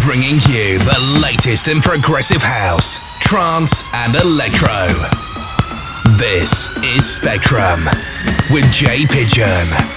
bringing you the latest in progressive house, trance, and electro. This is Spectrum with Jay Pigeon.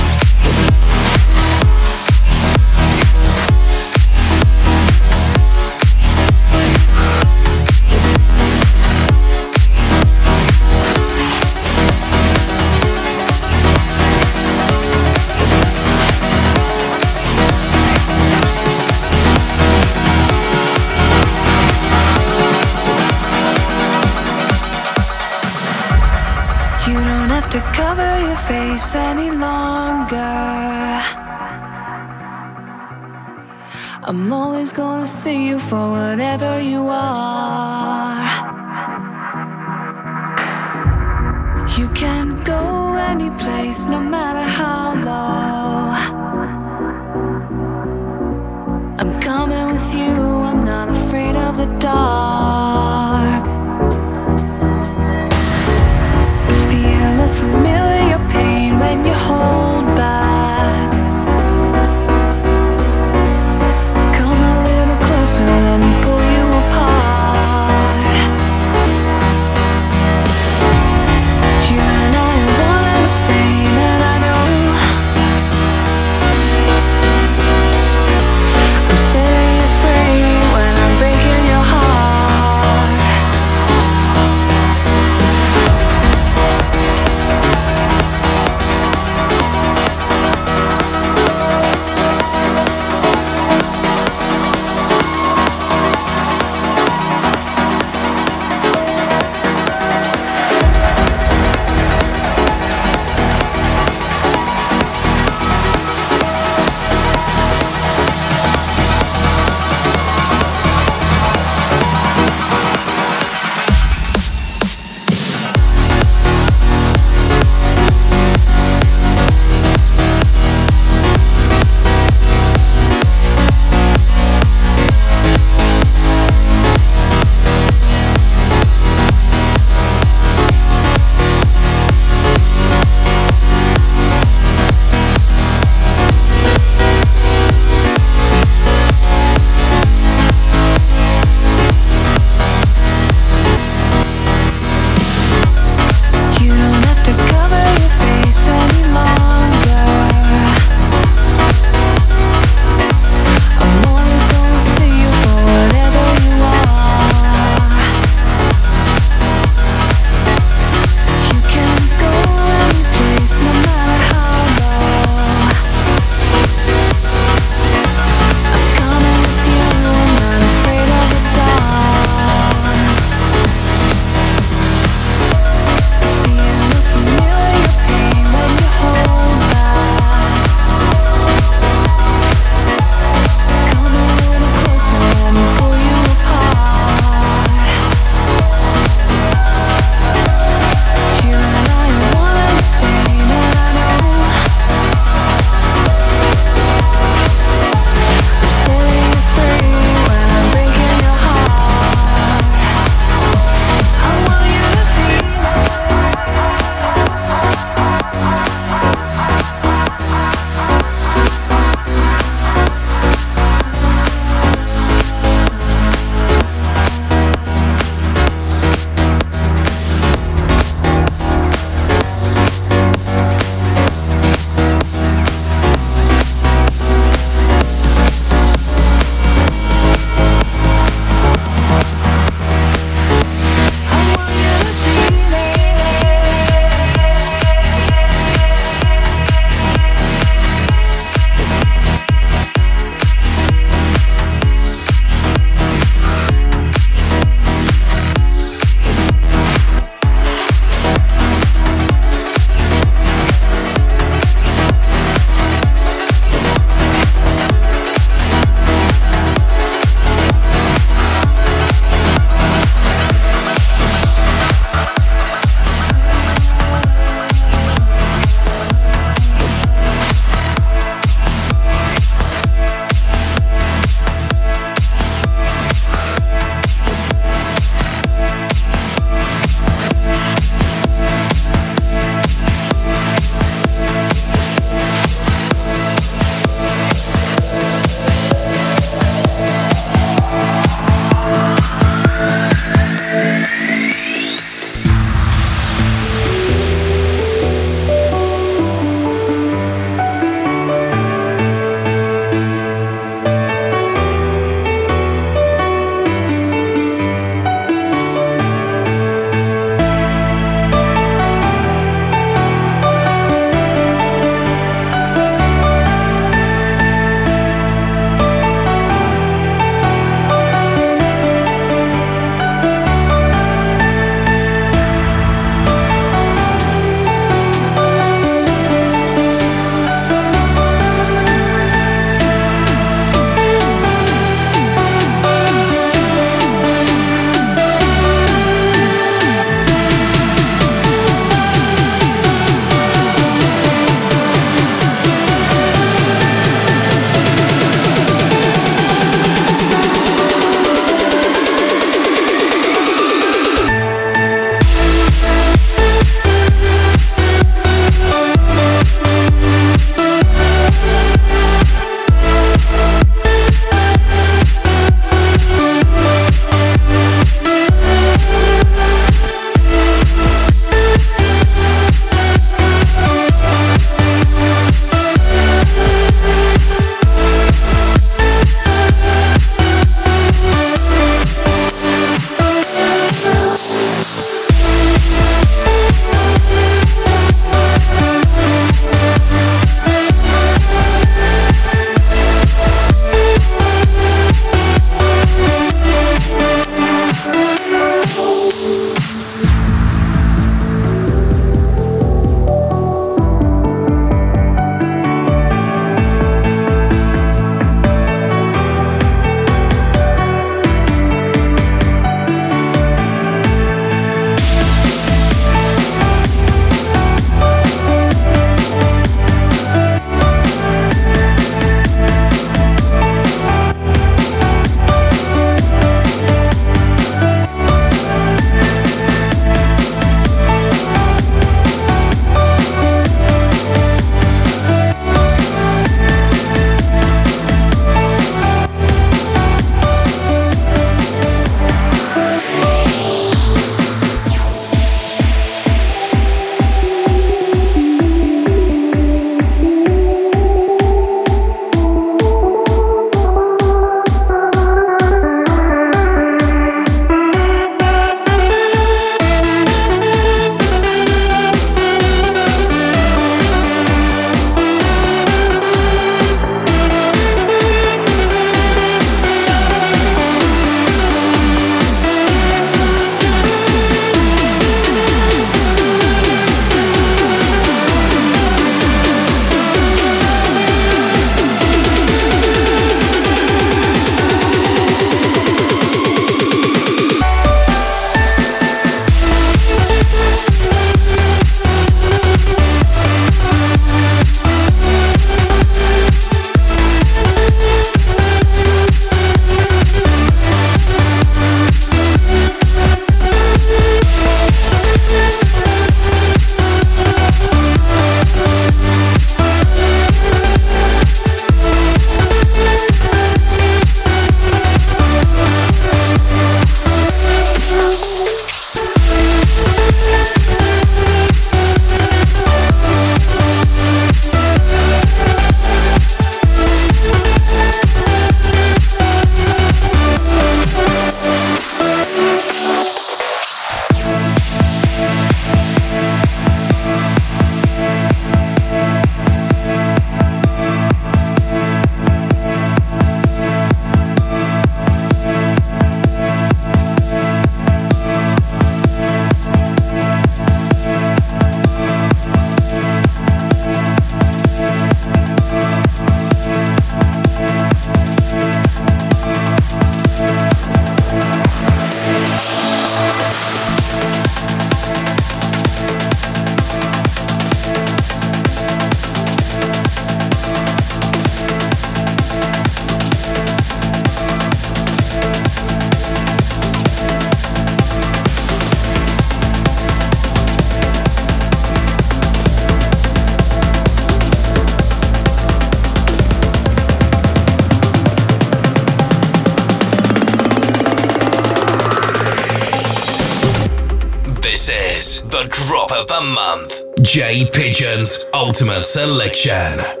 J Pigeon's Ultimate Selection.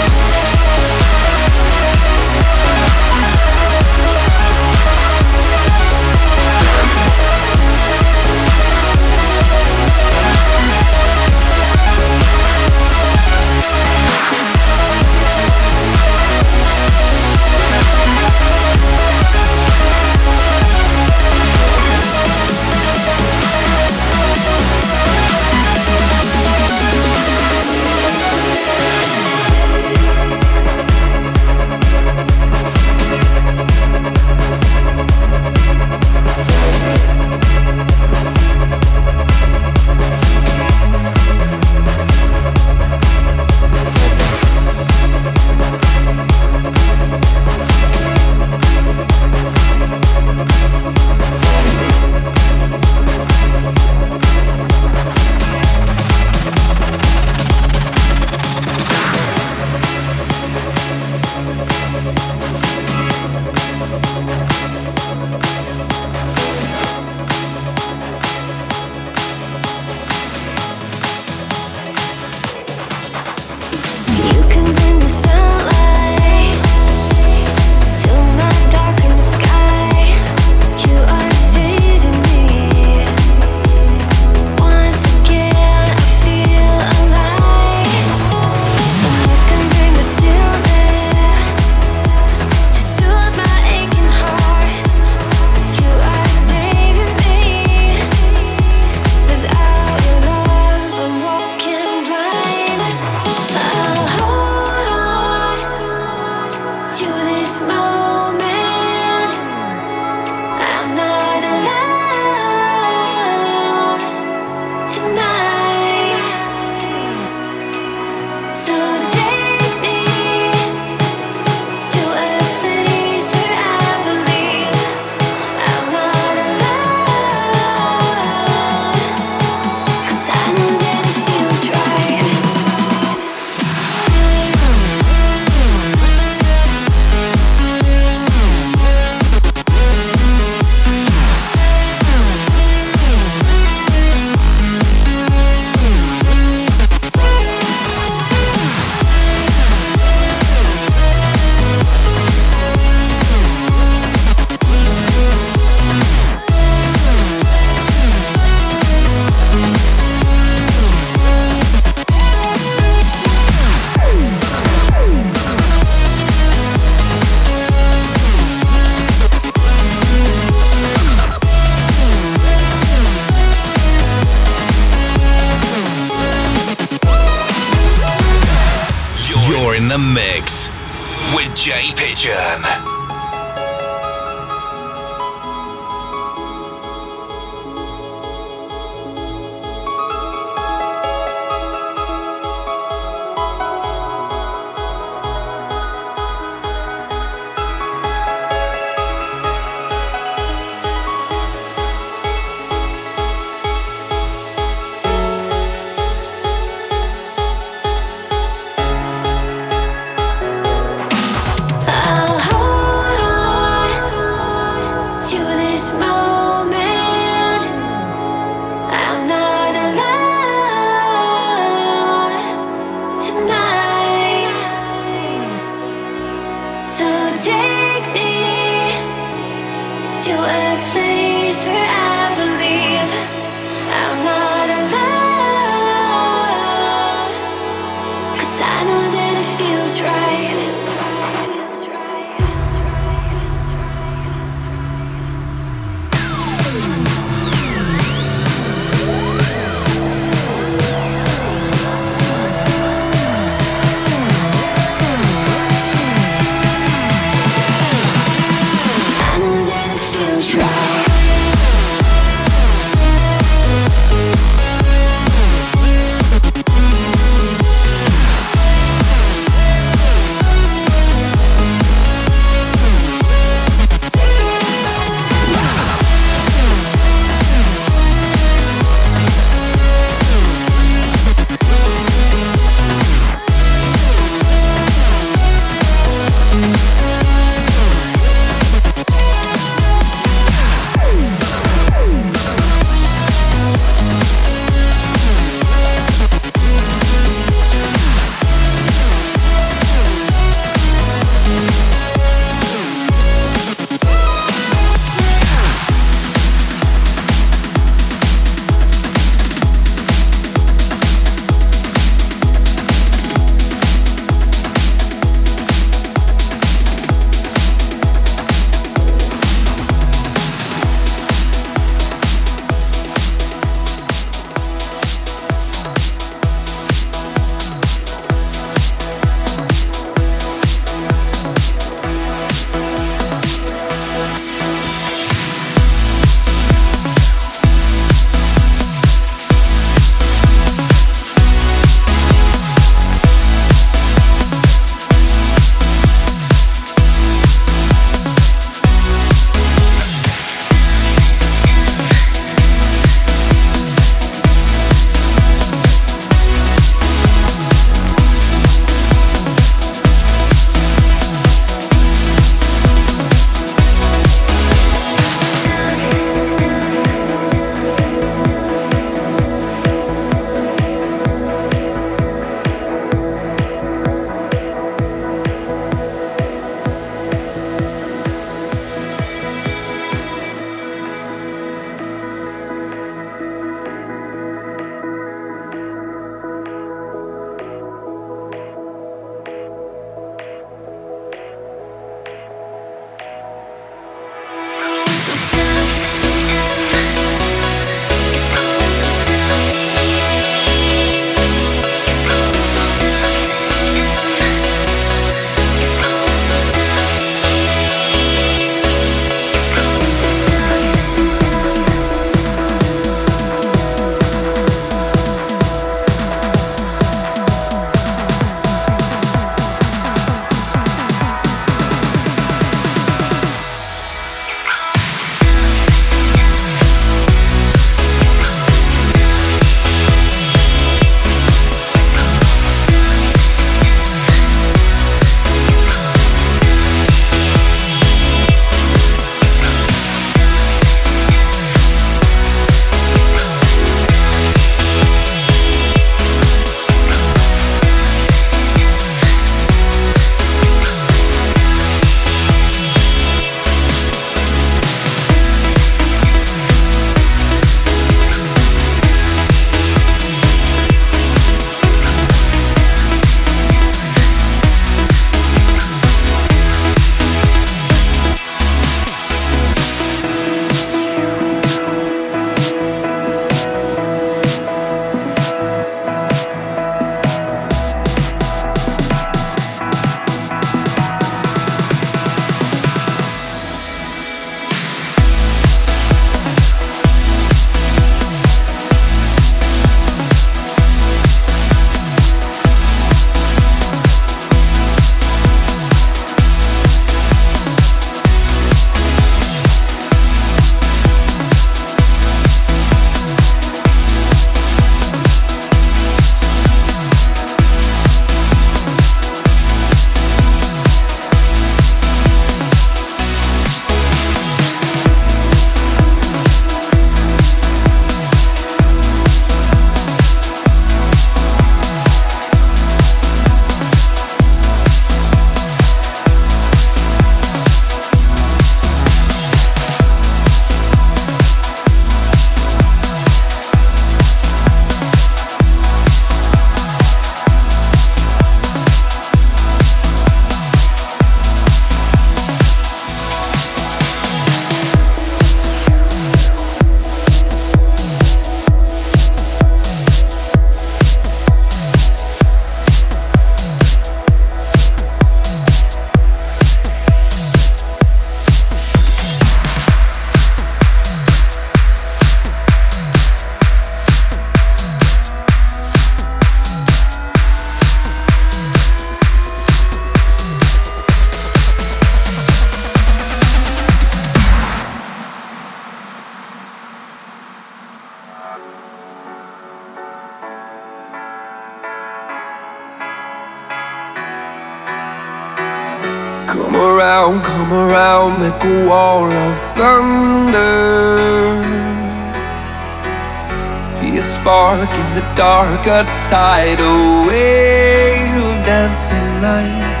a tidal wave dancing light.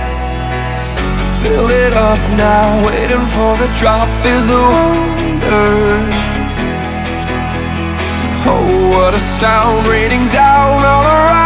Fill it up now, waiting for the drop is the wonder. Oh, what a sound raining down all around.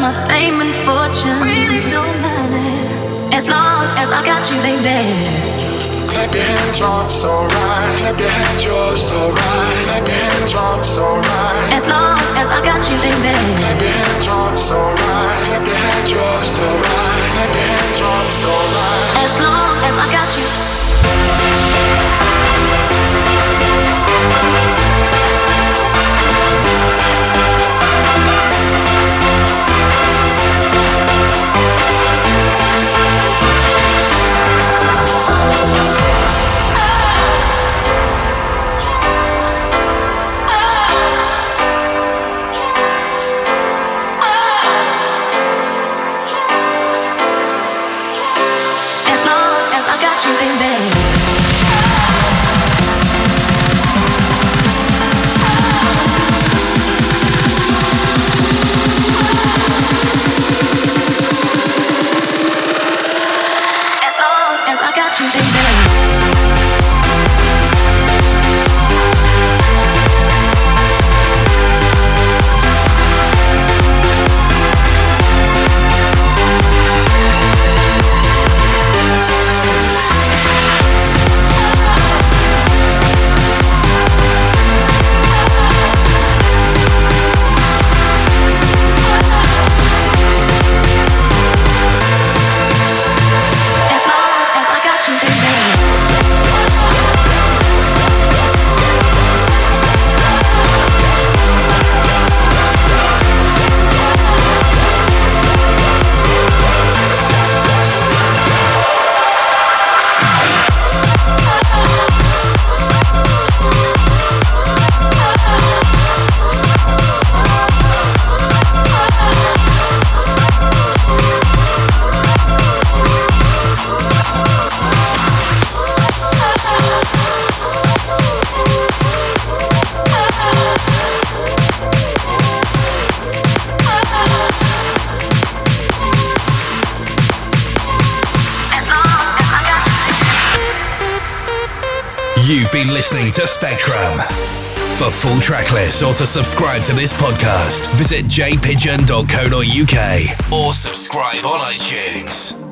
My fame and fortune really don't matter. As long as I got you, baby. Clap your hands, drop so right. Clap your hands, drop so right. Clap your hands, drop so right. As long as I got you, baby. Clap your hands, drop so right. Clap your hands, drop so right. Clap your hands, drop so right. As long as I got you. Spectrum. For full track lists or to subscribe to this podcast, visit jpigeon.co.uk or subscribe on iTunes.